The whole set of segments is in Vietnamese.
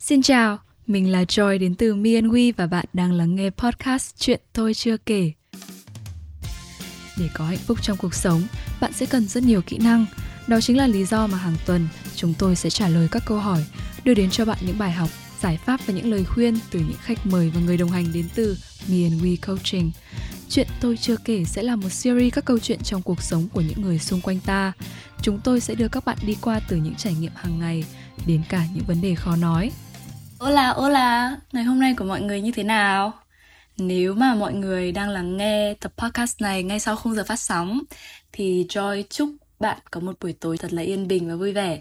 Xin chào, mình là Joy đến từ Me and We và bạn đang lắng nghe podcast Chuyện tôi chưa kể. Để có hạnh phúc trong cuộc sống, bạn sẽ cần rất nhiều kỹ năng. Đó chính là lý do mà hàng tuần chúng tôi sẽ trả lời các câu hỏi, đưa đến cho bạn những bài học, giải pháp và những lời khuyên từ những khách mời và người đồng hành đến từ Me and We Coaching. Chuyện tôi chưa kể sẽ là một series các câu chuyện trong cuộc sống của những người xung quanh ta. Chúng tôi sẽ đưa các bạn đi qua từ những trải nghiệm hàng ngày đến cả những vấn đề khó nói. Hola, hola, ngày hôm nay của mọi người như thế nào? Nếu mà mọi người đang lắng nghe tập podcast này ngay sau khung giờ phát sóng thì Joy chúc bạn có một buổi tối thật là yên bình và vui vẻ.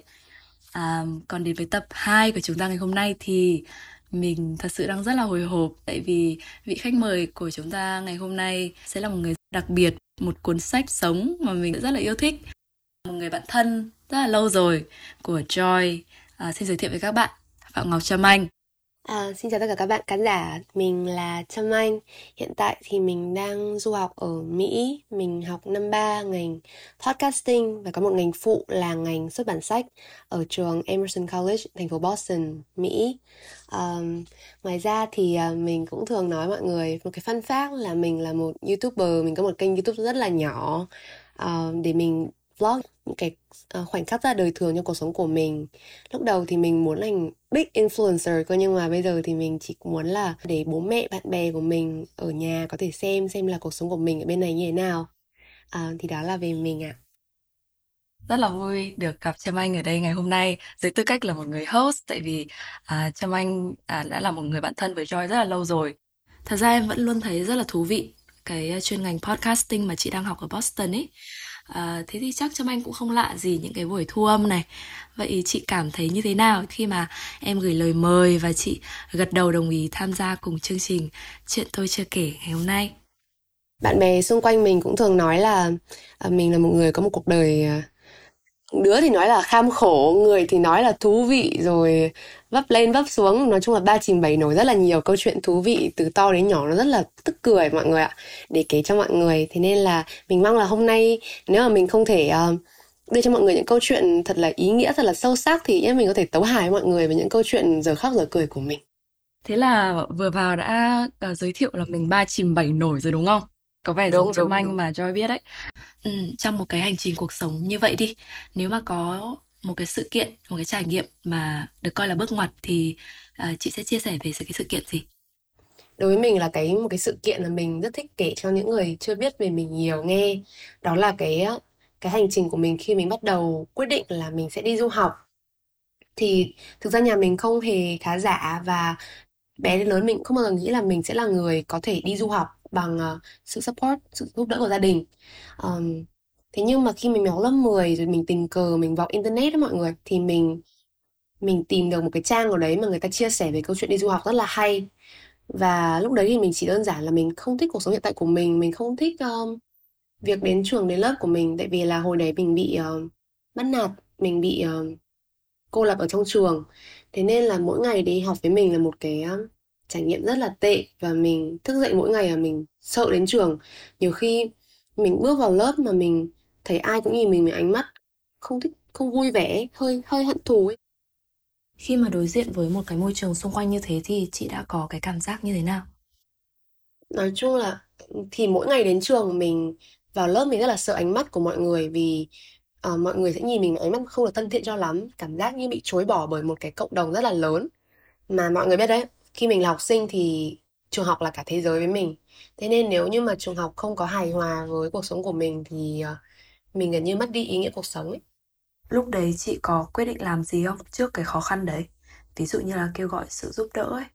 À, còn đến với tập 2 của chúng ta ngày hôm nay thì mình thật sự đang rất là hồi hộp tại vì vị khách mời của chúng ta ngày hôm nay sẽ là một người đặc biệt, một cuốn sách sống mà mình rất là yêu thích. Một người bạn thân rất là lâu rồi của Joy. À, xin giới thiệu với các bạn Phạm Ngọc Trâm Anh. À, xin chào tất cả các bạn khán giả, mình là Trâm Anh. Hiện tại thì mình đang du học ở Mỹ, mình học năm 3 ngành podcasting và có một ngành phụ là ngành xuất bản sách ở trường Emerson College, thành phố Boston, Mỹ. À, ngoài ra thì ờ, mình cũng thường nói mọi người một cái fun fact là mình là một YouTuber, mình có một kênh YouTube rất là nhỏ uh, để mình vlog những cái ờ, khoảnh khắc ra đời thường trong cuộc sống của mình lúc đầu thì mình muốn thành big influencer cơ nhưng mà bây giờ thì mình chỉ muốn là để bố mẹ bạn bè của mình ở nhà có thể xem xem là cuộc sống của mình ở bên này như thế nào à, thì đó là về mình ạ à. rất là vui được gặp Trâm Anh ở đây ngày hôm nay dưới tư cách là một người host tại vì à, Trâm Anh à, đã là một người bạn thân với Joy rất là lâu rồi. Thật ra em vẫn luôn thấy rất là thú vị cái ờ, chuyên ngành podcasting mà chị đang học ở Boston ấy à, thế thì chắc Trâm Anh cũng không lạ gì những cái buổi thu âm này. Vậy chị cảm thấy như thế nào khi mà em gửi lời mời và chị gật đầu đồng ý tham gia cùng chương trình chuyện tôi chưa kể ngày hôm nay? Bạn bè xung quanh mình cũng thường nói là à, mình là một người có một cuộc đời à, đứa thì nói là kham khổ người thì nói là thú vị rồi vấp lên vấp xuống. Nói chung là ba chìm bảy nổi rất là nhiều câu chuyện thú vị từ to đến nhỏ nó rất là tức cười mọi người ạ. Để kể cho mọi người thế nên là mình mong là hôm nay nếu mà mình không thể uh, đưa cho mọi người những câu chuyện thật là ý nghĩa thật là sâu sắc thì mình có thể tấu hài mọi người với những câu chuyện giờ khóc giờ cười của mình. Thế là vừa vào đã uh, giới thiệu là mình ba chìm bảy nổi rồi đúng không? Có vẻ đúng, giống Trâm Anh mà Joy biết đấy. Ừ, trong một cái hành trình cuộc sống như vậy đi nếu mà có một cái sự kiện một cái trải nghiệm mà được coi là bước ngoặt thì uh, chị sẽ chia sẻ về cái sự kiện gì? Đối với mình là cái một cái sự kiện là mình rất thích kể cho những người chưa biết về mình nhiều nghe. Đó là cái cái hành trình của mình khi mình bắt đầu quyết định là mình sẽ đi du học. Thì thực ra nhà mình không hề khá giả và bé đến lớn mình không bao giờ nghĩ là mình sẽ là người có thể đi du học bằng uh, sự support sự giúp đỡ của gia đình. Um, thế nhưng mà khi mình học lớp 10 rồi mình tình cờ mình vào internet đó mọi người thì mình mình tìm được một cái trang ở đấy mà người ta chia sẻ về câu chuyện đi du học rất là hay. Và lúc đấy thì mình chỉ đơn giản là mình không thích cuộc sống hiện tại của mình mình không thích um, việc đến trường đến lớp của mình. Tại vì là hồi đấy mình bị uh, bắt nạt mình bị uh, cô lập ở trong trường. Thế nên là mỗi ngày đi học với mình là một cái uh, trải nghiệm rất là tệ và mình thức dậy mỗi ngày là mình sợ đến trường. Nhiều khi mình bước vào lớp mà mình thấy ai cũng nhìn mình với ánh mắt không thích không vui vẻ hơi hơi hận thù ấy. Khi mà đối diện với một cái môi trường xung quanh như thế thì chị đã có cái cảm giác như thế nào? Nói chung là thì mỗi ngày đến trường mình vào lớp mình rất là sợ ánh mắt của mọi người vì uh, mọi người sẽ nhìn mình ánh mắt không được thân thiện cho lắm. Cảm giác như bị chối bỏ bởi một cái cộng đồng rất là lớn mà mọi người biết đấy khi mình là học sinh thì trường học là cả thế giới với mình. Thế nên nếu như mà trường học không có hài hòa với cuộc sống của mình thì uh, mình gần như mất đi ý nghĩa cuộc sống ấy. Lúc đấy chị có quyết định làm gì không trước cái khó khăn đấy? Ví dụ như là kêu gọi sự giúp đỡ ấy.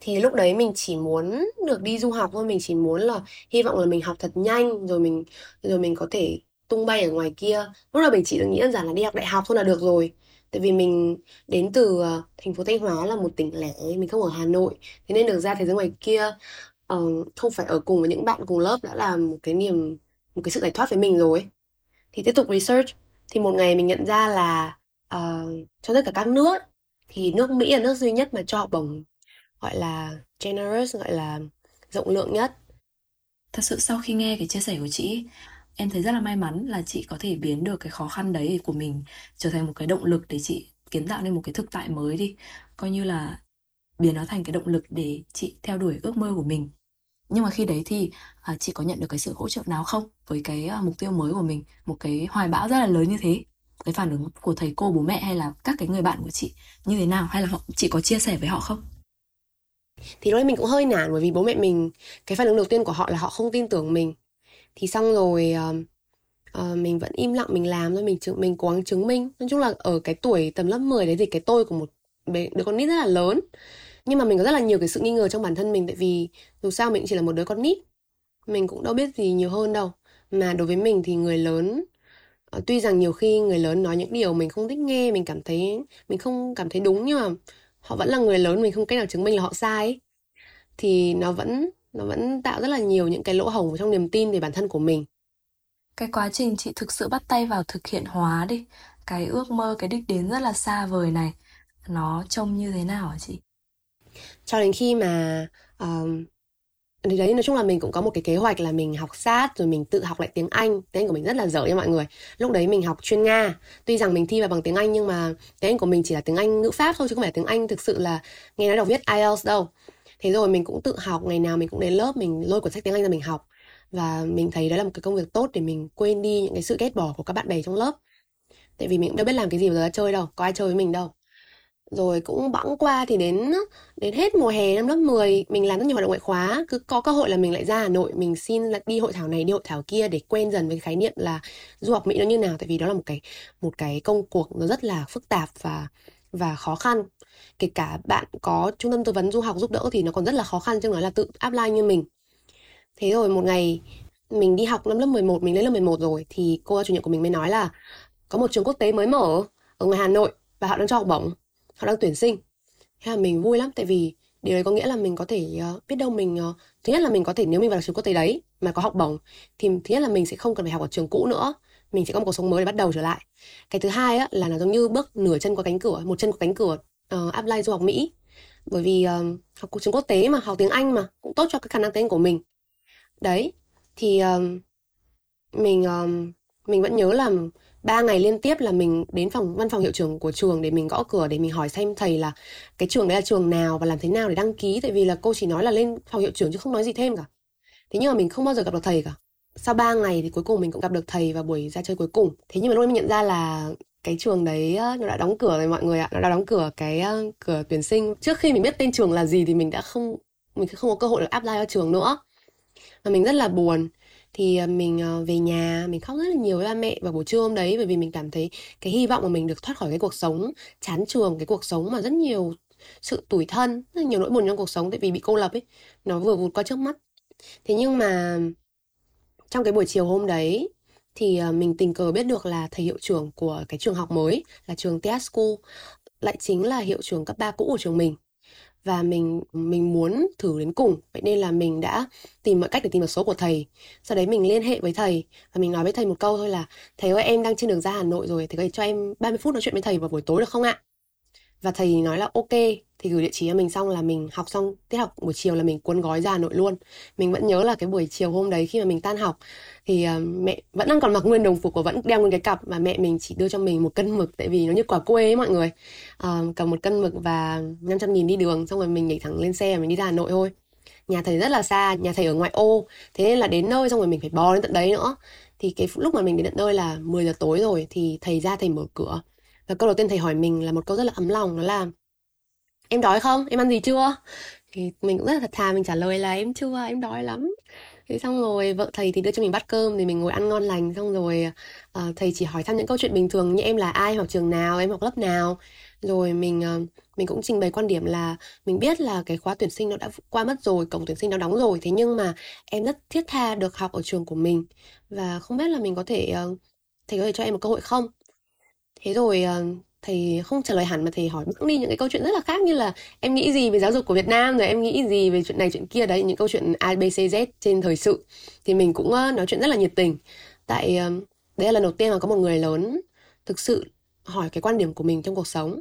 Thì lúc đấy mình chỉ muốn được đi du học thôi mình chỉ muốn là hy vọng là mình học thật nhanh rồi mình rồi mình có thể tung bay ở ngoài kia. Lúc đầu mình chỉ được nghĩ đơn giản là đi học đại học thôi là được rồi tại vì mình đến từ uh, thành phố thanh hóa là một tỉnh lẻ mình không ở hà nội. Thế nên được ra thế giới ngoài kia uh, không phải ở cùng với những bạn cùng lớp đã là một cái niềm một cái sự giải thoát với mình rồi thì tiếp tục research. Thì một ngày mình nhận ra là ờ, uh, trong tất cả các nước thì nước Mỹ là nước duy nhất mà cho học bổng gọi là generous gọi là rộng lượng nhất. Thật sự sau khi nghe cái chia sẻ của chị em thấy rất là may mắn là chị có thể biến được cái khó khăn đấy của mình trở thành một cái động lực để chị kiến tạo nên một cái thực tại mới đi. Coi như là biến nó thành cái động lực để chị theo đuổi ước mơ của mình. Nhưng mà khi đấy thì à, chị có nhận được cái sự hỗ trợ nào không với cái à, mục tiêu mới của mình? Một cái hoài bão rất là lớn như thế. Cái phản ứng của thầy cô bố mẹ hay là các cái người bạn của chị như thế nào? Hay là họ chị có chia sẻ với họ không? Thì lúc đấy mình cũng hơi nản bởi vì bố mẹ mình cái phản ứng đầu tiên của họ là họ không tin tưởng mình thì xong rồi uh, uh, mình vẫn im lặng mình làm thôi mình mình cố gắng chứng minh. Nói chung là ở cái tuổi tầm lớp 10 đấy thì cái tôi của một đứa con nít rất là lớn. Nhưng mà mình có rất là nhiều cái sự nghi ngờ trong bản thân mình tại vì dù sao mình chỉ là một đứa con nít. Mình cũng đâu biết gì nhiều hơn đâu. Mà đối với mình thì người lớn uh, tuy rằng nhiều khi người lớn nói những điều mình không thích nghe mình cảm thấy mình không cảm thấy đúng nhưng mà họ vẫn là người lớn mình không cách nào chứng minh là họ sai ấy. thì nó vẫn nó vẫn tạo rất là nhiều những cái lỗ hổng trong niềm tin về bản thân của mình. Cái quá trình chị thực sự bắt tay vào thực hiện hóa đi cái ước mơ cái đích đến rất là xa vời này nó trông như thế nào hả chị? Cho đến khi mà um, thì đấy nói chung là mình cũng có một cái kế hoạch là mình học sát rồi mình tự học lại tiếng Anh. Tiếng Anh của mình rất là dở nha mọi người. Lúc đấy mình học chuyên Nga. Tuy rằng mình thi vào bằng tiếng Anh nhưng mà tiếng Anh của mình chỉ là tiếng Anh ngữ pháp thôi chứ không phải tiếng Anh thực sự là nghe nói đọc viết IELTS đâu thế rồi mình cũng tự học, ngày nào mình cũng đến lớp mình lôi cuốn sách tiếng Anh ra mình học. Và mình thấy đó là một cái công việc tốt để mình quên đi những cái sự ghét bỏ của các bạn bè trong lớp. Tại vì mình cũng đâu biết làm cái gì giờ chơi đâu, có ai chơi với mình đâu. Rồi cũng bẵng qua thì đến đến hết mùa hè năm lớp 10 mình làm rất nhiều hoạt động ngoại khóa. Cứ có cơ hội là mình lại ra Hà Nội, mình xin là đi hội thảo này, đi hội thảo kia để quen dần với khái niệm là du học Mỹ nó như nào. Tại vì đó là một cái một cái công cuộc nó rất là phức tạp và và khó khăn kể cả bạn có trung tâm tư vấn du học giúp đỡ thì nó còn rất là khó khăn chứ nói là tự apply như mình. Thế rồi một ngày mình đi học năm lớp 11 mình lên lớp 11 rồi thì cô chủ nhiệm của mình mới nói là có một trường quốc tế mới mở ở ngoài Hà Nội và họ đang cho học bổng họ đang tuyển sinh. Thế là mình vui lắm tại vì điều đấy có nghĩa là mình có thể uh, biết đâu mình uh, thứ nhất là mình có thể nếu mình vào trường quốc tế đấy mà có học bổng thì thứ nhất là mình sẽ không cần phải học ở trường cũ nữa mình sẽ có một cuộc sống mới để bắt đầu trở lại. Cái thứ hai á, là nó giống như bước nửa chân qua cánh cửa một chân qua cánh cửa uh, apply du học mỹ. Bởi vì uh, học trường quốc tế mà học tiếng anh mà cũng tốt cho cái khả năng tiếng anh của mình. Đấy thì uh, mình uh, mình vẫn nhớ là ba ngày liên tiếp là mình đến phòng văn phòng hiệu trưởng của trường để mình gõ cửa để mình hỏi xem thầy là cái trường đấy là trường nào và làm thế nào để đăng ký. Tại vì là cô chỉ nói là lên phòng hiệu trưởng chứ không nói gì thêm cả. Thế nhưng mà mình không bao giờ gặp được thầy cả. Sau 3 ngày thì cuối cùng mình cũng gặp được thầy vào buổi ra chơi cuối cùng. Thế nhưng mà lúc ấy mình nhận ra là cái trường đấy nó đã đóng cửa rồi mọi người ạ. Nó đã đóng cửa cái cửa tuyển sinh. Trước khi mình biết tên trường là gì thì mình đã không, mình không có cơ hội được apply vào trường nữa. Và mình rất là buồn. Thì à, mình à, về nhà, mình khóc rất là nhiều với ba mẹ vào buổi trưa hôm đấy bởi vì mình cảm thấy cái hy vọng của mình được thoát khỏi cái cuộc sống, chán trường, cái cuộc sống mà rất nhiều sự tủi thân, rất nhiều nỗi buồn trong cuộc sống tại vì bị cô lập ấy, nó vừa vụt qua trước mắt. Thế nhưng mà trong cái buổi chiều hôm đấy thì ờ, mình tình cờ biết được là thầy hiệu trưởng của cái trường học mới là trường TS School, lại chính là hiệu trưởng cấp 3 cũ của trường mình. Và mình mình muốn thử đến cùng, vậy nên là mình đã tìm mọi cách để tìm được số của thầy. Sau đấy mình liên hệ với thầy và mình nói với thầy một câu thôi là, thầy ơi, em đang trên đường ra Hà Nội rồi, thầy có thể cho em 30 phút nói chuyện với thầy vào buổi tối được không ạ? Và thầy nói là ok thì gửi địa chỉ cho mình xong là mình học xong. Tiết học buổi chiều là mình cuốn gói ra Hà Nội luôn. Mình vẫn nhớ là cái buổi chiều hôm đấy khi mà mình tan học thì uh, mẹ vẫn đang còn mặc nguyên đồng phục và vẫn đeo nguyên cái cặp và mẹ mình chỉ đưa cho mình một cân mực tại vì nó như quả quê ấy mọi người. Uh, cầm một cân mực và 500 nghìn đi đường xong rồi mình nhảy thẳng lên xe và mình đi ra Hà Nội thôi. Nhà thầy rất là xa nhà thầy ở ngoại ô. Thế nên là đến nơi xong rồi mình phải bò đến tận đấy nữa. Thì cái lúc mà mình đến tận nơi là 10 giờ tối rồi thì thầy ra thầy mở cửa và câu đầu tiên thầy hỏi mình là một câu rất là ấm lòng đó là em đói không? Em ăn gì chưa? Thì mình cũng rất là thật thà mình trả lời là em chưa em đói lắm. Thế xong rồi vợ thầy thì đưa cho mình bát cơm thì mình ngồi ăn ngon lành. Xong rồi uh, thầy chỉ hỏi thăm những câu chuyện bình thường như em là ai học trường nào em học lớp nào. Rồi mình uh, mình cũng trình bày quan điểm là mình biết là cái khóa tuyển sinh nó đã qua mất rồi cổng tuyển sinh nó đóng rồi. Thế nhưng mà em rất thiết tha được học ở trường của mình. Và không biết là mình có thể uh, thầy có thể cho em một cơ hội không? Thế rồi ờ, thầy không trả lời hẳn mà thầy hỏi bẵng đi những cái câu chuyện rất là khác như là em nghĩ gì về giáo dục của Việt Nam rồi em nghĩ gì về chuyện này chuyện kia. Đấy, những câu chuyện ABCZ trên thời sự. Thì mình cũng ờ, nói chuyện rất là nhiệt tình. Tại ờ, đây đấy là lần đầu tiên mà có một người lớn thực sự hỏi cái quan điểm của mình trong cuộc sống.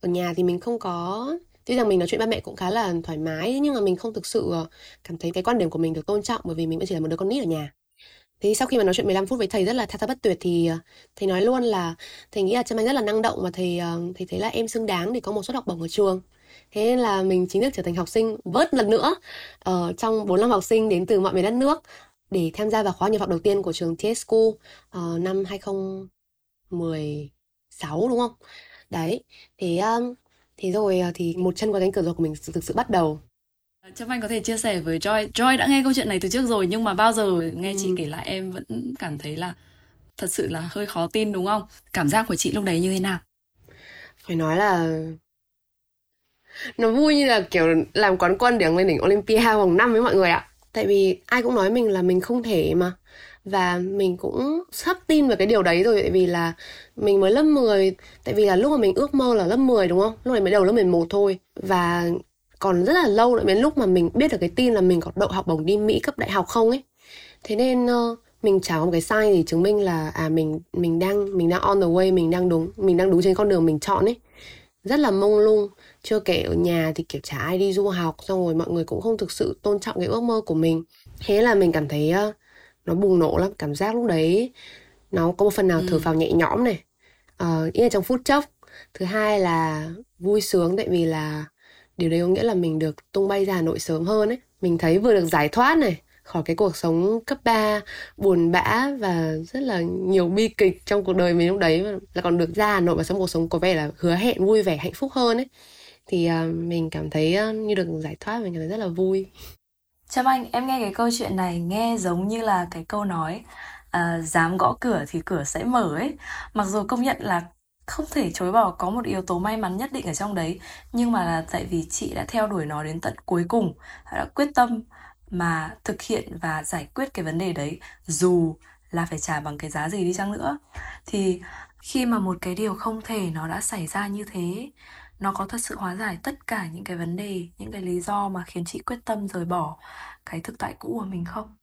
Ở nhà thì mình không có, tuy rằng mình nói chuyện ba mẹ cũng khá là thoải mái, nhưng mà mình không thực sự cảm thấy cái quan điểm của mình được tôn trọng bởi vì mình vẫn chỉ là một đứa con nít ở nhà. Thế sau khi mà nói chuyện 15 phút với thầy rất là tha thao bất tuyệt thì ờ, thầy nói luôn là thầy nghĩ là Trâm Anh rất là năng động và thầy ờ, thầy thấy là em xứng đáng để có một suất học bổng ở trường. Thế nên là mình chính thức trở thành học sinh vớt lần nữa uh, trong 4 năm học sinh đến từ mọi miền đất nước để tham gia vào khóa nhập học đầu tiên của trường TS School uh, năm 2016 đúng không? Đấy, thế um, thế rồi thì một chân qua cánh cửa rồi của mình thực sự bắt đầu Trâm Anh có thể chia sẻ với Joy Joy đã nghe câu chuyện này từ trước rồi Nhưng mà bao giờ nghe chị ừ. kể lại em vẫn cảm thấy là Thật sự là hơi khó tin đúng không? Cảm giác của chị lúc đấy như thế nào? Phải nói là Nó vui như là kiểu làm quán quân để lên đỉnh Olympia vòng năm với mọi người ạ Tại vì ai cũng nói mình là mình không thể mà và mình cũng sắp tin vào cái điều đấy rồi tại vì là mình mới lớp 10 tại vì là lúc mà mình ước mơ là lớp 10 đúng không lúc này mới đầu lớp 11 thôi và còn rất là lâu nữa đến lúc mà mình biết được cái tin là mình có đậu học bổng đi Mỹ cấp đại học không ấy. Thế nên uh, mình chả có một cái sai gì chứng minh là à mình mình đang mình đang on the way mình đang đúng mình đang đúng trên con đường mình chọn ấy. Rất là mông lung chưa kể ở nhà thì kiểu chả ai đi du học xong rồi mọi người cũng không thực sự tôn trọng cái ước mơ của mình. Thế là mình cảm thấy uh, nó bùng nổ lắm cảm giác lúc đấy nó có một phần nào ừ. thở phào nhẹ nhõm này. Uh, ý là trong phút chốc thứ hai là vui sướng tại vì là điều đấy có nghĩa là mình được tung bay ra Hà Nội sớm hơn ấy. Mình thấy vừa được giải thoát này khỏi cái cuộc sống cấp 3 buồn bã và rất là nhiều bi kịch trong cuộc đời mình lúc đấy. Là còn được ra Hà Nội và sống cuộc sống có vẻ là hứa hẹn vui vẻ hạnh phúc hơn ấy. Thì uh, mình cảm thấy uh, như được giải thoát mình cảm thấy rất là vui. Trâm Anh em nghe cái câu chuyện này nghe giống như là cái câu nói uh, dám gõ cửa thì cửa sẽ mở ấy. Mặc dù công nhận là không thể chối bỏ, có một yếu tố may mắn nhất định ở trong đấy. Nhưng mà là tại vì chị đã theo đuổi nó đến tận cuối cùng. Đã quyết tâm mà thực hiện và giải quyết cái vấn đề đấy. Dù là phải trả bằng cái giá gì đi chăng nữa. Thì khi mà một cái điều không thể nó đã xảy ra như thế, nó có thật sự hóa giải tất cả những cái vấn đề, những cái lý do mà khiến chị quyết tâm rời bỏ cái thực tại cũ của mình không?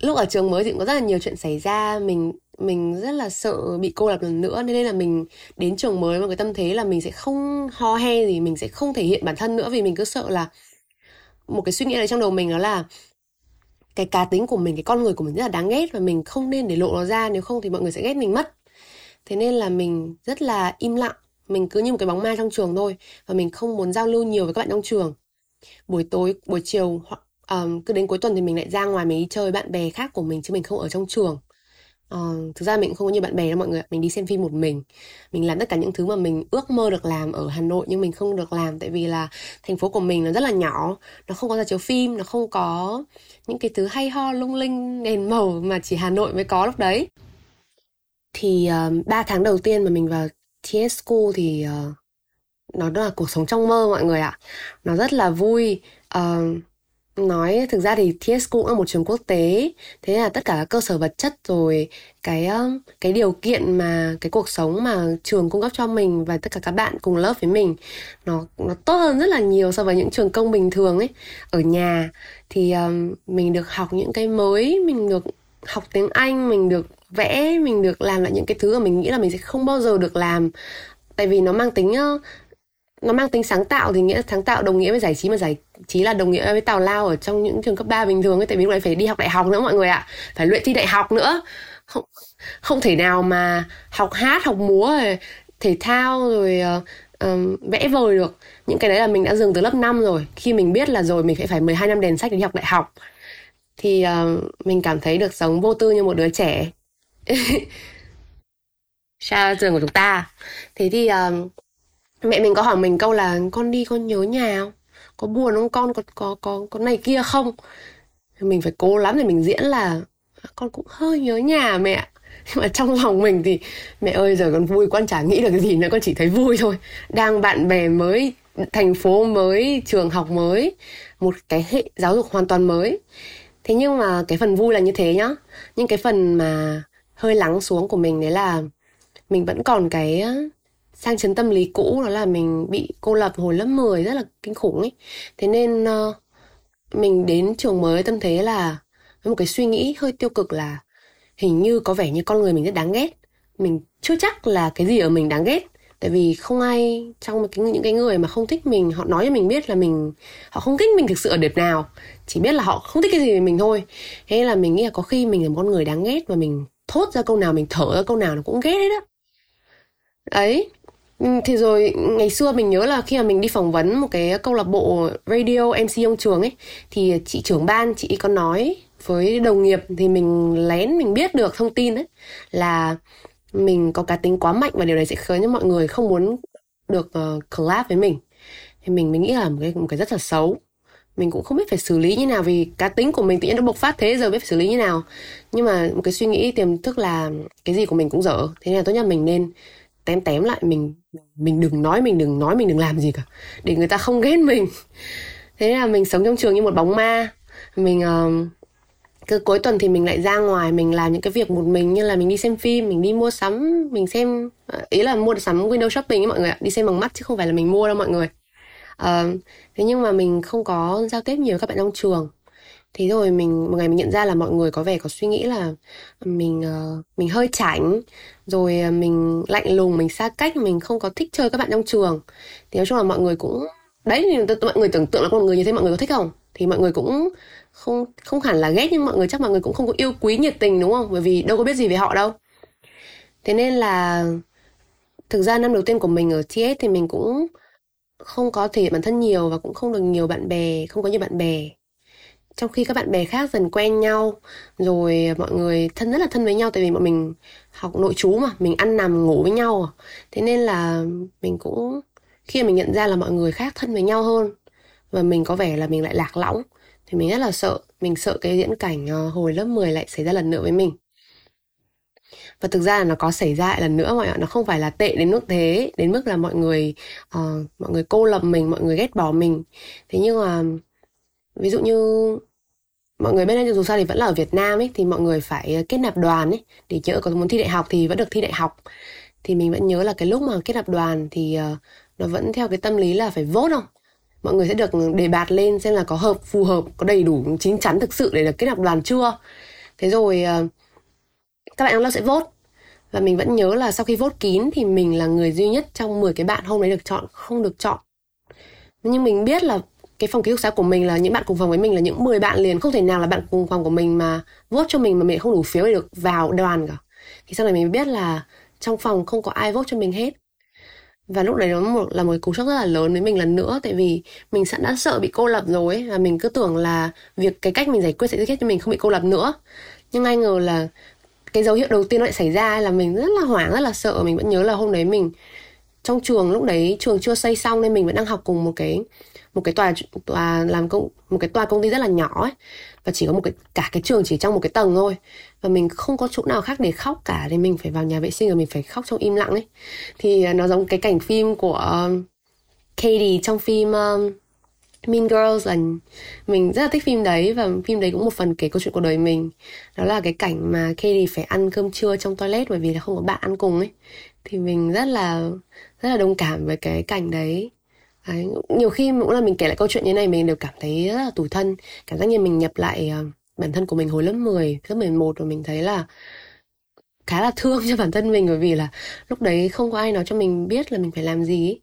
Lúc ở trường mới thì cũng có rất là nhiều chuyện xảy ra. Mình mình rất là sợ bị cô lập lần nữa. Nên là mình đến trường mới với cái tâm thế là mình sẽ không ho he gì, mình sẽ không thể hiện bản thân nữa. Vì mình cứ sợ là một cái suy nghĩ này trong đầu mình đó là cái cá tính của mình, cái con người của mình rất là đáng ghét và mình không nên để lộ nó ra. Nếu không thì mọi người sẽ ghét mình mất. Thế nên là mình rất là im lặng. Mình cứ như một cái bóng ma trong trường thôi và mình không muốn giao lưu nhiều với các bạn trong trường. Buổi tối, buổi chiều hoặc um, cứ đến cuối tuần thì mình lại ra ngoài mình đi chơi bạn bè khác của mình chứ mình không ở trong trường. Uh, thực ra mình cũng không có nhiều bạn bè đâu mọi người mình đi xem phim một mình. Mình làm tất cả những thứ mà mình ước mơ được làm ở hà nội nhưng mình không được làm tại vì là thành phố của mình nó rất là nhỏ nó không có ra chiếu phim nó không có những cái thứ hay ho lung linh đèn màu mà chỉ hà nội mới có lúc đấy. Thì ờ, uh, 3 tháng đầu tiên mà mình vào TS School thì uh, nó là cuộc sống trong mơ mọi người ạ. Nó rất là vui. Uh, nói thực ra thì TS cũng là một trường quốc tế. Thế là tất cả các cơ sở vật chất rồi cái cái điều kiện mà cái cuộc sống mà trường cung cấp cho mình và tất cả các bạn cùng lớp với mình nó nó tốt hơn rất là nhiều so với những trường công bình thường ấy. Ở nhà thì um, mình được học những cái mới mình được học tiếng Anh mình được vẽ mình được làm lại những cái thứ mà mình nghĩ là mình sẽ không bao giờ được làm. Tại vì nó mang tính nó mang tính sáng tạo thì nghĩa sáng tạo đồng nghĩa với giải trí mà giải trí là đồng nghĩa với tào lao ở trong những trường cấp 3 bình thường ấy tại vì lúc đấy phải đi học đại học nữa mọi người ạ phải luyện thi đại học nữa. Không không thể nào mà học hát học múa rồi thể thao rồi uh, vẽ vời được. Những cái đấy là mình đã dừng từ lớp 5 rồi. Khi mình biết là rồi mình phải phải 12 năm đèn sách để đi học đại học. Thì uh, mình cảm thấy được sống vô tư như một đứa trẻ. Xa trường của chúng ta. Thế thì uh, mẹ mình có hỏi mình câu là, con đi con nhớ nhà không? Có buồn không? Con có có có có này kia không? Mình phải cố lắm để mình diễn là à, con cũng hơi nhớ nhà mẹ nhưng mà trong lòng mình thì, mẹ ơi, giờ con vui con chả nghĩ được cái gì nữa, con chỉ thấy vui thôi. Đang bạn bè mới, thành phố mới, trường học mới, một cái hệ giáo dục hoàn toàn mới. Thế nhưng mà cái phần vui là như thế nhá. Nhưng cái phần mà hơi lắng xuống của mình đấy là, mình vẫn còn cái sang chấn tâm lý cũ đó là mình bị cô lập hồi lớp 10 rất là kinh khủng ấy. Thế nên uh, mình đến trường mới tâm thế là với một cái suy nghĩ hơi tiêu cực là hình như có vẻ như con người mình rất đáng ghét. Mình chưa chắc là cái gì ở mình đáng ghét. Tại vì không ai trong cái, những cái người mà không thích mình họ nói cho mình biết là mình họ không thích mình thực sự ở điểm nào. Chỉ biết là họ không thích cái gì về mình thôi. Thế là mình nghĩ là có khi mình là một con người đáng ghét và mình thốt ra câu nào mình thở ra câu nào nó cũng ghét đấy đó. Đấy. Ừ, thì rồi ừ, ngày xưa mình nhớ là khi mà mình đi phỏng vấn một cái câu lạc bộ radio MC ông trường ấy thì chị trưởng ban chị có nói với đồng nghiệp thì mình lén mình biết được thông tin đấy là mình có cá tính quá mạnh và điều này sẽ khiến cho mọi người không muốn được uh, collab với mình. Thì mình mình nghĩ là một cái một cái rất là xấu. Mình cũng không biết phải xử lý như nào vì cá tính của mình tự nhiên nó bộc phát thế giờ biết phải xử lý như nào. Nhưng mà một cái suy nghĩ tiềm thức là cái gì của mình cũng dở. Thế nên là tốt nhất mình nên tém tém lại mình mình đừng nói mình đừng nói mình đừng làm gì cả. Để người ta không ghét mình. Thế là mình sống trong trường như một bóng ma. Mình uh, cứ cuối tuần thì mình lại ra ngoài mình làm những cái việc một mình như là mình đi xem phim mình đi mua sắm mình xem ờ, ý là mua sắm window shopping ấy mọi người ạ. Đi xem bằng mắt chứ không phải là mình mua đâu mọi người. Uh, thế nhưng mà mình không có giao tiếp nhiều với các bạn trong trường thế rồi mình một ngày mình nhận ra là mọi người có vẻ có suy nghĩ là mình uh, mình hơi chảnh. Rồi ờ, mình lạnh lùng mình xa cách mình không có thích chơi các bạn trong trường. Thì nói chung là mọi người cũng đấy thì mọi người tưởng tượng là con người như thế mọi người có thích không? Thì mọi người cũng không không hẳn là ghét nhưng mọi người chắc mọi người cũng không có yêu quý nhiệt tình đúng không? Bởi vì đâu có biết gì về họ đâu. Thế nên là thực ra năm đầu tiên của mình ở TS thì mình cũng không có thể hiện bản thân nhiều và cũng không được nhiều bạn bè không có nhiều bạn bè trong khi các bạn bè khác dần quen nhau rồi mọi người thân rất là thân với nhau tại vì bọn mình học nội chú mà mình ăn nằm ngủ với nhau à. thế nên là mình cũng khi mà mình nhận ra là mọi người khác thân với nhau hơn và mình có vẻ là mình lại lạc lõng thì mình rất là sợ mình sợ cái diễn cảnh ờ, hồi lớp 10 lại xảy ra lần nữa với mình. Và thực ra là nó có xảy ra lại lần nữa mọi người nó không phải là tệ đến mức thế đến mức là mọi người uh, mọi người cô lập mình mọi người ghét bỏ mình. Thế nhưng mà ví dụ như mọi người bên đây dù sao thì vẫn là ở Việt Nam ấy thì mọi người phải ờ, kết nạp đoàn ấy để nhớ có muốn thi đại học thì vẫn được thi đại học. Thì mình vẫn nhớ là cái lúc mà kết nạp đoàn thì uh, nó vẫn theo cái tâm lý là phải vote không mọi người sẽ được đề bạt lên xem là có hợp phù hợp có đầy đủ chín chắn thực sự để được kết nạp đoàn chưa. Thế rồi ờ, các bạn nó sẽ vote. Và mình vẫn nhớ là sau khi vote kín thì mình là người duy nhất trong 10 cái bạn hôm đấy được chọn không được chọn. Nhưng mình biết là cái phòng ký túc xá của mình là những bạn cùng phòng với mình là những 10 bạn liền. Không thể nào là bạn cùng phòng của mình mà vote cho mình mà mình không đủ phiếu để được vào đoàn cả. Thì sau này mình biết là trong phòng không có ai vote cho mình hết. Và lúc đấy nó một, là một cú sốc rất là lớn với mình lần nữa tại vì mình sẵn đã sợ bị cô lập rồi ấy, và mình cứ tưởng là việc cái cách mình giải quyết sẽ giúp cho mình không bị cô lập nữa. Nhưng ai ngờ là cái dấu hiệu đầu tiên nó lại xảy ra là mình rất là hoảng rất là sợ. Mình vẫn nhớ là hôm đấy mình trong trường lúc đấy trường chưa xây xong nên mình vẫn đang học cùng một cái một cái tòa tòa làm công một cái tòa công ty rất là nhỏ ấy và chỉ có một cái cả cái trường chỉ trong một cái tầng thôi. Và mình không có chỗ nào khác để khóc cả thì mình phải vào nhà vệ sinh và mình phải khóc trong im lặng ấy. Thì à, nó giống cái cảnh phim của um, Katie trong phim um, Mean Girls là mình rất là thích phim đấy và phim đấy cũng một phần kể câu chuyện của đời mình. Đó là cái cảnh mà Katie phải ăn cơm trưa trong toilet bởi vì là không có bạn ăn cùng ấy. Thì mình rất là rất là đồng cảm với cái cảnh đấy. Đấy, nhiều khi mỗi lần mình kể lại câu chuyện như này mình đều cảm thấy rất là tủi thân. Cảm giác như mình nhập lại ờ, bản thân của mình hồi lớp 10, lớp 11 và mình thấy là khá là thương cho bản thân mình bởi vì là lúc đấy không có ai nói cho mình biết là mình phải làm gì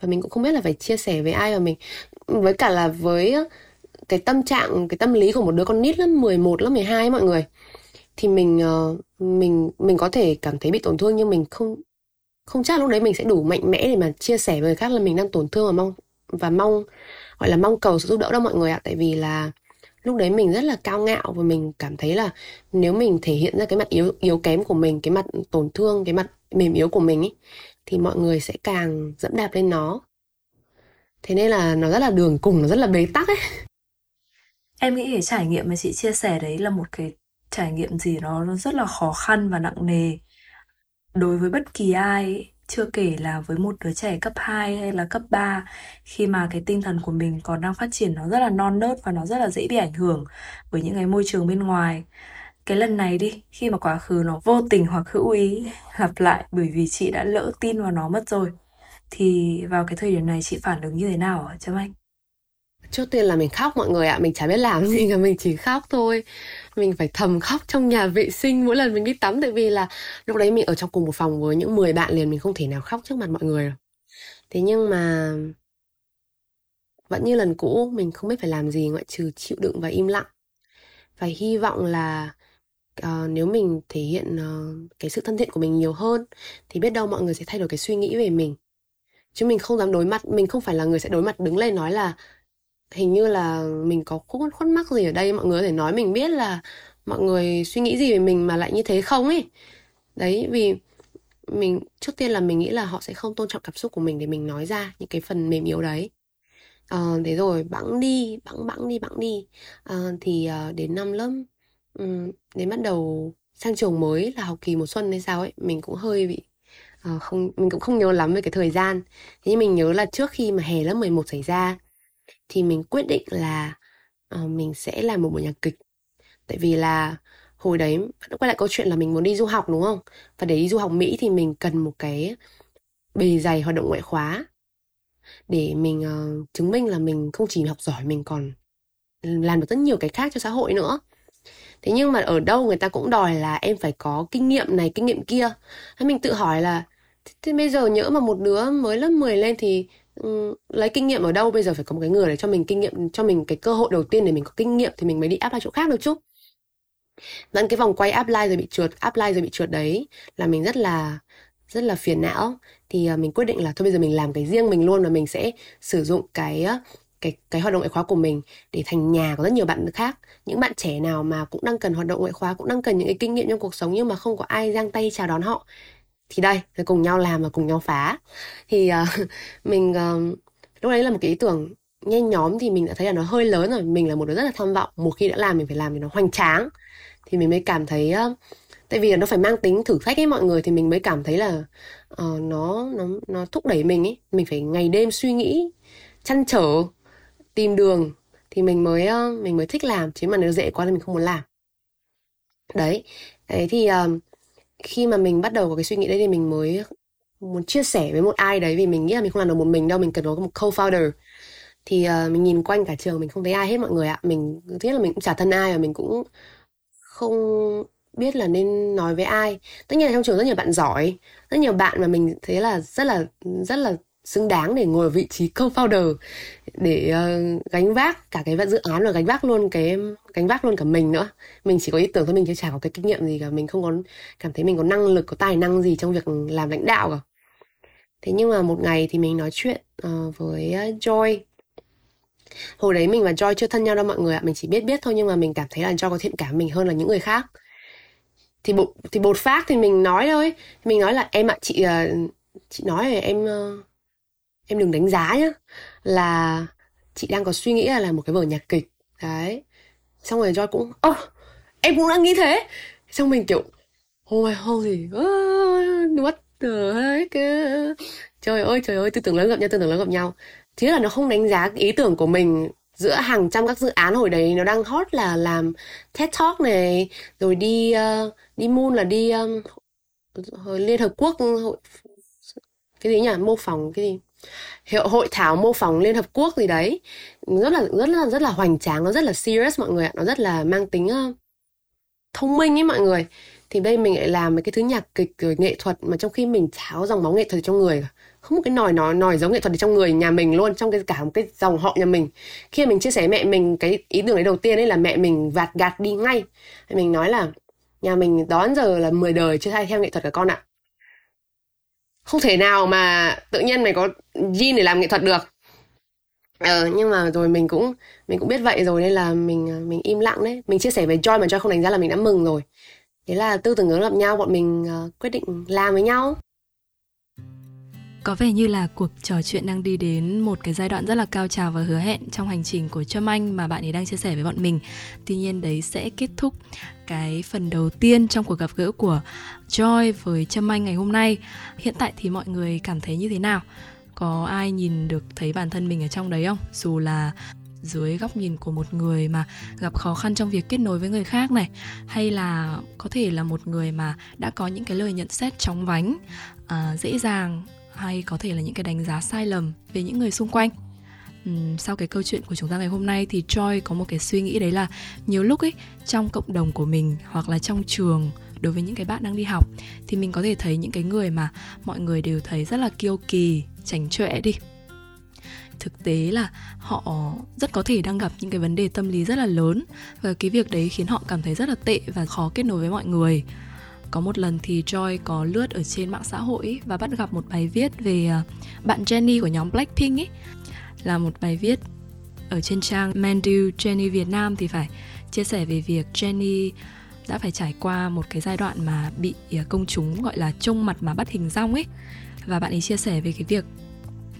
và mình cũng không biết là phải chia sẻ với ai và mình với cả là với ờ, cái tâm trạng cái tâm lý của một đứa con nít lớp 11 lớp 12 ấy, mọi người thì mình ờ, mình mình có thể cảm thấy bị tổn thương nhưng mình không không chắc lúc đấy mình sẽ đủ mạnh mẽ để mà chia sẻ với người khác là mình đang tổn thương và mong và mong, gọi là mong cầu sự giúp đỡ đâu mọi người ạ. Tại vì là lúc đấy mình rất là cao ngạo và mình cảm thấy là nếu mình thể hiện ra cái mặt yếu yếu kém của mình, cái mặt tổn thương, cái mặt mềm yếu của mình ấy thì mọi người sẽ càng dẫm đạp lên nó. Thế nên là nó rất là đường cùng, nó rất là bế tắc ấy. Em nghĩ cái trải nghiệm mà chị chia sẻ đấy là một cái trải nghiệm gì nó rất là khó khăn và nặng nề đối với bất kỳ ai, chưa kể là với một đứa trẻ cấp 2 hay là cấp 3 khi mà cái tinh thần của mình còn đang phát triển nó rất là non nớt và nó rất là dễ bị ảnh hưởng bởi những cái môi trường bên ngoài cái lần này đi, khi mà quá khứ nó vô tình hoặc hữu ý lặp lại bởi vì chị đã lỡ tin vào nó mất rồi, thì vào cái thời điểm này chị phản ứng như thế nào hả Trâm Anh? Trước tiên là mình khóc mọi người ạ mình chả biết làm gì cả mình chỉ khóc thôi. Mình phải thầm khóc trong nhà vệ sinh mỗi lần mình đi tắm tại vì là lúc đấy mình ở trong cùng một phòng với những 10 bạn liền mình không thể nào khóc trước mặt mọi người thế nhưng mà vẫn như lần cũ mình không biết phải làm gì ngoại trừ chịu đựng và im lặng. Và hy vọng là uh, nếu mình thể hiện uh, cái sự thân thiện của mình nhiều hơn thì biết đâu mọi người sẽ thay đổi cái suy nghĩ về mình. Chứ mình không dám đối mặt mình không phải là người sẽ đối mặt đứng lên nói là hình như là mình có khuất khuất mắc gì ở đây mọi người có thể nói mình biết là mọi người suy nghĩ gì về mình mà lại như thế không ấy. Đấy vì mình trước tiên là mình nghĩ là họ sẽ không tôn trọng cảm xúc của mình để mình nói ra những cái phần mềm yếu đấy. À, thế rồi bẵng đi bẵng bẵng đi bẵng đi. À, thì à, đến năm lớp um, đến bắt đầu sang trường mới là học kỳ mùa xuân hay sao ấy mình cũng hơi bị à, không mình cũng không nhớ lắm về cái thời gian. Thế nhưng mình nhớ là trước khi mà hè lớp 11 xảy ra thì mình quyết định là uh, mình sẽ làm một buổi nhạc kịch. Tại vì là hồi đấy quay lại câu chuyện là mình muốn đi du học đúng không? Và để đi du học mỹ thì mình cần một cái bề dày hoạt động ngoại khóa để mình uh, chứng minh là mình không chỉ học giỏi mình còn làm được rất nhiều cái khác cho xã hội nữa. Thế nhưng mà ở đâu người ta cũng đòi là em phải có kinh nghiệm này kinh nghiệm kia. Thế mình tự hỏi là thế bây giờ nhỡ mà một đứa mới lớp 10 lên thì Ừ, lấy kinh nghiệm ở đâu? Bây giờ phải có một cái người để cho mình kinh nghiệm, cho mình cái cơ hội đầu tiên để mình có kinh nghiệm thì mình mới đi apply chỗ khác được chứ. Dẫn cái vòng quay apply rồi bị trượt, apply rồi bị trượt đấy là mình rất là rất là phiền não. Thì à, mình quyết định là thôi bây giờ mình làm cái riêng mình luôn và mình sẽ sử dụng cái cái cái hoạt động ngoại khóa của mình để thành nhà của rất nhiều bạn khác. Những bạn trẻ nào mà cũng đang cần hoạt động ngoại khóa, cũng đang cần những cái kinh nghiệm trong cuộc sống nhưng mà không có ai giang tay chào đón họ thì đây rồi cùng nhau làm và cùng nhau phá. Thì uh, mình uh, lúc đấy là một cái ý tưởng nhen nhóm thì mình đã thấy là nó hơi lớn rồi. Mình là một đứa rất là tham vọng. Một khi đã làm mình phải làm thì nó hoành tráng. Thì mình mới cảm thấy uh, tại vì là nó phải mang tính thử thách ấy mọi người thì mình mới cảm thấy là uh, nó nó nó thúc đẩy mình ấy. Mình phải ngày đêm suy nghĩ chăn trở tìm đường. Thì mình mới uh, mình mới thích làm. Chứ mà nếu dễ quá thì mình không muốn làm. Đấy. Đấy thì uh, khi mà mình bắt đầu có cái suy nghĩ đấy thì mình mới muốn chia sẻ với một ai đấy vì mình nghĩ là mình không làm được một mình đâu mình cần có một co-founder. Thì uh, mình nhìn quanh cả trường mình không thấy ai hết mọi người ạ. Mình thứ nhất là mình cũng chả thân ai và mình cũng không biết là nên nói với ai. Tất nhiên là trong trường rất nhiều bạn giỏi rất nhiều bạn mà mình thấy là rất là rất là xứng đáng để ngồi ở vị trí co-founder để uh, gánh vác cả cái dự án và gánh vác luôn cái gánh vác luôn cả mình nữa. Mình chỉ có ý tưởng thôi mình chưa chả có cái kinh nghiệm gì cả. Mình không có cảm thấy mình có năng lực có tài năng gì trong việc làm lãnh đạo cả. Thế nhưng mà một ngày thì mình nói chuyện uh, với ờ, Joy. Hồi đấy mình và Joy chưa thân nhau đâu mọi người ạ mình chỉ biết biết thôi nhưng mà mình cảm thấy là Joy có thiện cảm mình hơn là những người khác. Thì bột thì bột phát thì mình nói thôi. Mình nói là em ạ chị uh, chị nói là em uh, em đừng đánh giá nhá là chị đang có suy nghĩ là làm một cái vở nhạc kịch. Đấy. Xong rồi Joy cũng ơ em cũng đang nghĩ thế. Xong mình kiểu oh my holy what the heck trời ơi trời ơi tư tưởng lớn gặp nhau tư tưởng lớn gặp nhau. Thế là nó không đánh giá ý tưởng của mình giữa hàng trăm các dự án hồi đấy. Nó đang hot là làm TED Talk này rồi đi uh, đi moon là đi um, Liên Hợp Quốc hội cái gì nhỉ? Mô phỏng cái gì? Hiệu hội thảo mô phỏng Liên Hợp Quốc gì đấy. Rất là rất là rất là hoành tráng nó rất là serious mọi người ạ. Nó rất là mang tính uh, thông minh ấy mọi người. Thì đây mình lại làm mấy cái thứ nhạc kịch rồi nghệ thuật mà trong khi mình cháo dòng máu nghệ thuật trong người. Không một cái nòi nó nòi giống nghệ thuật trong người nhà mình luôn trong cái cả một cái dòng họ nhà mình. Khi mình chia sẻ mẹ mình cái ý tưởng đấy đầu tiên ấy là mẹ mình vạt gạt đi ngay. Mình nói là nhà mình đón giờ là 10 đời chưa thay theo nghệ thuật cả con ạ không thể nào mà tự nhiên mày có gene để làm nghệ thuật được. Ờ nhưng mà rồi mình cũng mình cũng biết vậy rồi nên là mình à, mình im lặng đấy. Mình chia sẻ với Joy mà Joy không đánh giá là mình đã mừng rồi. Thế là tư tưởng ngớ gặp nhau bọn mình uh, quyết định làm với nhau có vẻ như là cuộc trò chuyện đang đi đến một cái giai đoạn rất là cao trào và hứa hẹn trong hành trình của Trâm Anh mà bạn ấy đang chia sẻ với bọn mình. Tuy nhiên đấy sẽ kết thúc cái phần đầu tiên trong cuộc gặp gỡ của Joy với Trâm Anh ngày hôm nay. Hiện tại thì mọi người cảm thấy như thế nào? Có ai nhìn được thấy bản thân mình ở trong đấy không? Dù là dưới góc nhìn của một người mà gặp khó khăn trong việc kết nối với người khác này hay là có thể là một người mà đã có những cái lời nhận xét chóng vánh uh, dễ dàng hay có thể là những cái đánh giá sai lầm về những người xung quanh. Sau cái câu chuyện của chúng ta ngày hôm nay thì Joy có một cái suy nghĩ đấy là nhiều lúc ấy, trong cộng đồng của mình hoặc là trong trường đối với những cái bạn đang đi học thì mình có thể thấy những cái người mà mọi người đều thấy rất là kiêu kỳ, chảnh chọe đi. Thực tế là họ rất có thể đang gặp những cái vấn đề tâm lý rất là lớn và cái việc đấy khiến họ cảm thấy rất là tệ và khó kết nối với mọi người có một lần thì Joy có lướt ở trên mạng xã hội và bắt gặp một bài viết về ờ, bạn Jenny của nhóm Blackpink ấy. Là một bài viết ở trên trang Mandu Jenny Việt Nam thì phải chia sẻ về việc Jenny đã phải trải qua một cái giai đoạn mà bị ờ, công chúng gọi là trông mặt mà bắt hình rong ấy. Và bạn ấy chia sẻ về cái việc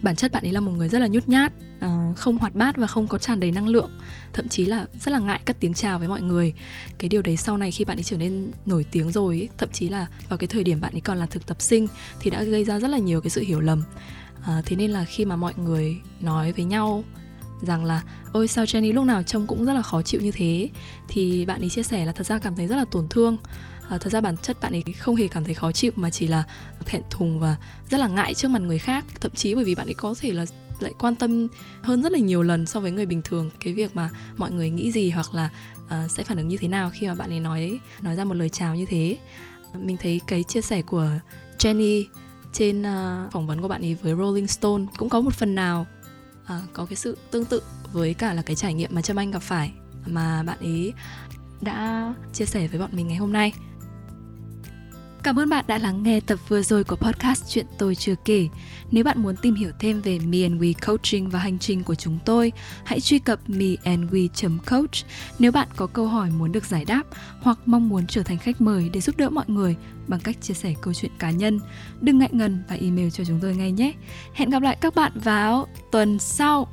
bản chất bạn ấy là một người rất là nhút nhát ờ, không hoạt bát và không có tràn đầy năng lượng thậm chí là rất là ngại cất tiếng chào với mọi người. Cái điều đấy sau này khi bạn ấy trở nên nổi tiếng rồi ấy, thậm chí là vào cái thời điểm bạn ấy còn là thực tập sinh thì đã gây ra rất là nhiều cái sự hiểu lầm. À, thế nên là khi mà mọi người nói với nhau rằng là ôi sao Jenny lúc nào trông cũng rất là khó chịu như thế? thì bạn ấy chia sẻ là thật ra cảm thấy rất là tổn thương à, thật ra bản chất bạn ấy không hề cảm thấy khó chịu mà chỉ là thẹn thùng và rất là ngại trước mặt người khác. Thậm chí bởi vì bạn ấy có thể là lại quan tâm hơn rất là nhiều lần so với người bình thường. Cái việc mà mọi người nghĩ gì hoặc là uh, sẽ phản ứng như thế nào khi mà bạn ấy nói nói ra một lời chào như thế. Mình thấy cái chia sẻ của Jenny trên uh, phỏng vấn của bạn ấy với Rolling Stone cũng có một phần nào uh, có cái sự tương tự với cả là cái trải nghiệm mà Trâm Anh gặp phải mà bạn ấy đã chia sẻ với bọn mình ngày hôm nay. Cảm ơn bạn đã lắng nghe tập vừa rồi của podcast Chuyện tôi chưa kể. Nếu bạn muốn tìm hiểu thêm về Me and We Coaching và hành trình của chúng tôi, hãy truy cập meandwe.coach. Nếu bạn có câu hỏi muốn được giải đáp hoặc mong muốn trở thành khách mời để giúp đỡ mọi người bằng cách chia sẻ câu chuyện cá nhân, đừng ngại ngần và email cho chúng tôi ngay nhé. Hẹn gặp lại các bạn vào tuần sau.